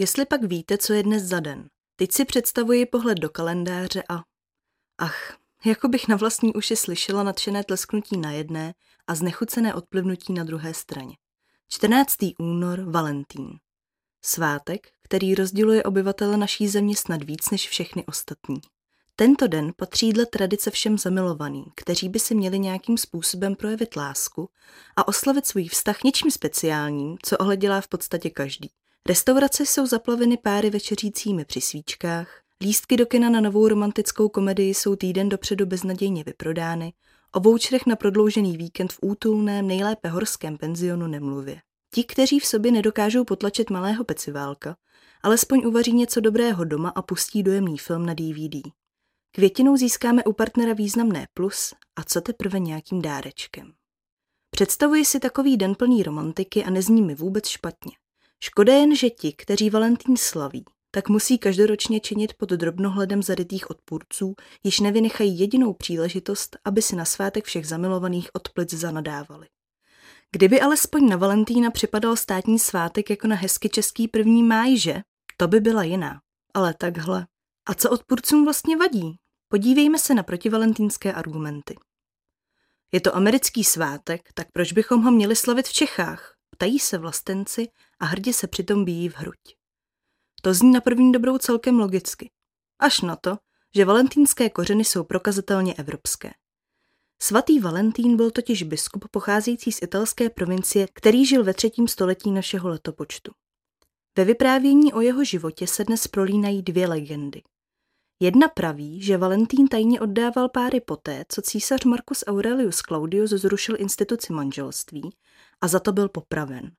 Jestli pak víte, co je dnes za den. Teď si představuji pohled do kalendáře a... Ach, jako bych na vlastní uši slyšela nadšené tlesknutí na jedné a znechucené odplivnutí na druhé straně. 14. únor, Valentín. Svátek, který rozděluje obyvatele naší země snad víc než všechny ostatní. Tento den patří dle tradice všem zamilovaným, kteří by si měli nějakým způsobem projevit lásku a oslavit svůj vztah něčím speciálním, co ohle dělá v podstatě každý. Restaurace jsou zaplaveny páry večeřícími při svíčkách, lístky do kina na novou romantickou komedii jsou týden dopředu beznadějně vyprodány, o voucherech na prodloužený víkend v útulném, nejlépe horském penzionu nemluvě. Ti, kteří v sobě nedokážou potlačit malého peciválka, alespoň uvaří něco dobrého doma a pustí dojemný film na DVD. Květinou získáme u partnera významné plus a co teprve nějakým dárečkem. Představuji si takový den plný romantiky a nezní mi vůbec špatně. Škoda jen, že ti, kteří Valentín slaví, tak musí každoročně činit pod drobnohledem zarytých odpůrců, již nevynechají jedinou příležitost, aby si na svátek všech zamilovaných od plic zanadávali. Kdyby alespoň na Valentína připadal státní svátek jako na hezky český první máj, že? To by byla jiná. Ale takhle. A co odpůrcům vlastně vadí? Podívejme se na protivalentínské argumenty. Je to americký svátek, tak proč bychom ho měli slavit v Čechách? Ptají se vlastenci a hrdě se přitom bíjí v hruď. To zní na první dobrou celkem logicky. Až na to, že valentínské kořeny jsou prokazatelně evropské. Svatý Valentín byl totiž biskup pocházející z italské provincie, který žil ve třetím století našeho letopočtu. Ve vyprávění o jeho životě se dnes prolínají dvě legendy. Jedna praví, že Valentín tajně oddával páry poté, co císař Marcus Aurelius Claudius zrušil instituci manželství a za to byl popraven.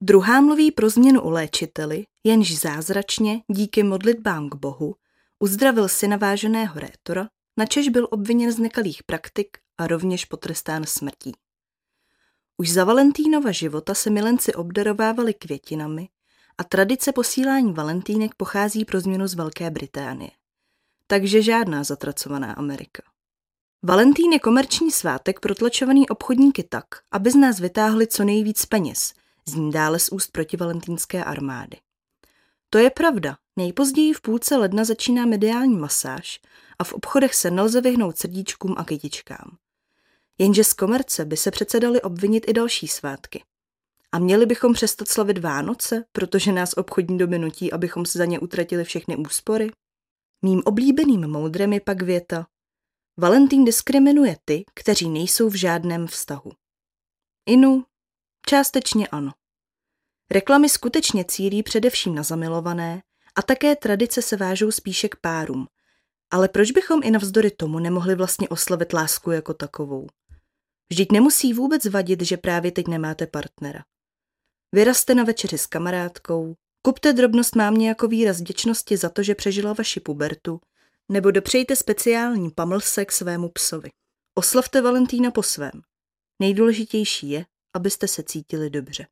Druhá mluví pro změnu o léčiteli, jenž zázračně, díky modlitbám k Bohu, uzdravil syna váženého rétora, načež byl obviněn z nekalých praktik a rovněž potrestán smrtí. Už za Valentínova života se milenci obdarovávali květinami a tradice posílání valentínek pochází pro změnu z Velké Británie. Takže žádná zatracovaná Amerika. Valentín je komerční svátek protlačovaný obchodníky tak, aby z nás vytáhli co nejvíc peněz, zní dále z úst protivalentínské armády. To je pravda, nejpozději v půlce ledna začíná mediální masáž a v obchodech se nelze vyhnout srdíčkům a kytičkám. Jenže z komerce by se přece dali obvinit i další svátky. A měli bychom přestat slavit Vánoce, protože nás obchodní doby nutí, abychom si za ně utratili všechny úspory? Mým oblíbeným moudrem je pak věta Valentín diskriminuje ty, kteří nejsou v žádném vztahu. Inu, částečně ano. Reklamy skutečně cílí především na zamilované a také tradice se vážou spíše k párům. Ale proč bychom i navzdory tomu nemohli vlastně oslavit lásku jako takovou? Vždyť nemusí vůbec vadit, že právě teď nemáte partnera. Vyraste na večeři s kamarádkou, kupte drobnost mámě jako výraz vděčnosti za to, že přežila vaši pubertu, nebo dopřejte speciální pamlsek svému psovi. Oslavte Valentína po svém. Nejdůležitější je, abyste se cítili dobře.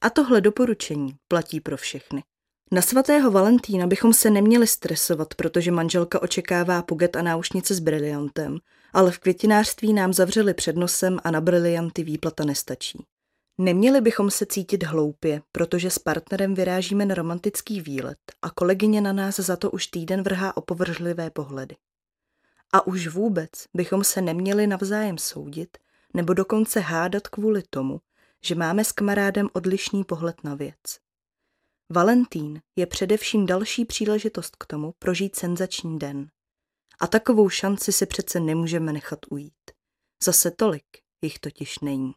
A tohle doporučení platí pro všechny. Na svatého Valentína bychom se neměli stresovat, protože manželka očekává puget a náušnice s briliantem, ale v květinářství nám zavřeli před nosem a na brilianty výplata nestačí. Neměli bychom se cítit hloupě, protože s partnerem vyrážíme na romantický výlet a kolegyně na nás za to už týden vrhá opovržlivé pohledy. A už vůbec bychom se neměli navzájem soudit nebo dokonce hádat kvůli tomu, že máme s kamarádem odlišný pohled na věc. Valentín je především další příležitost k tomu prožít senzační den. A takovou šanci si přece nemůžeme nechat ujít. Zase tolik jich totiž není.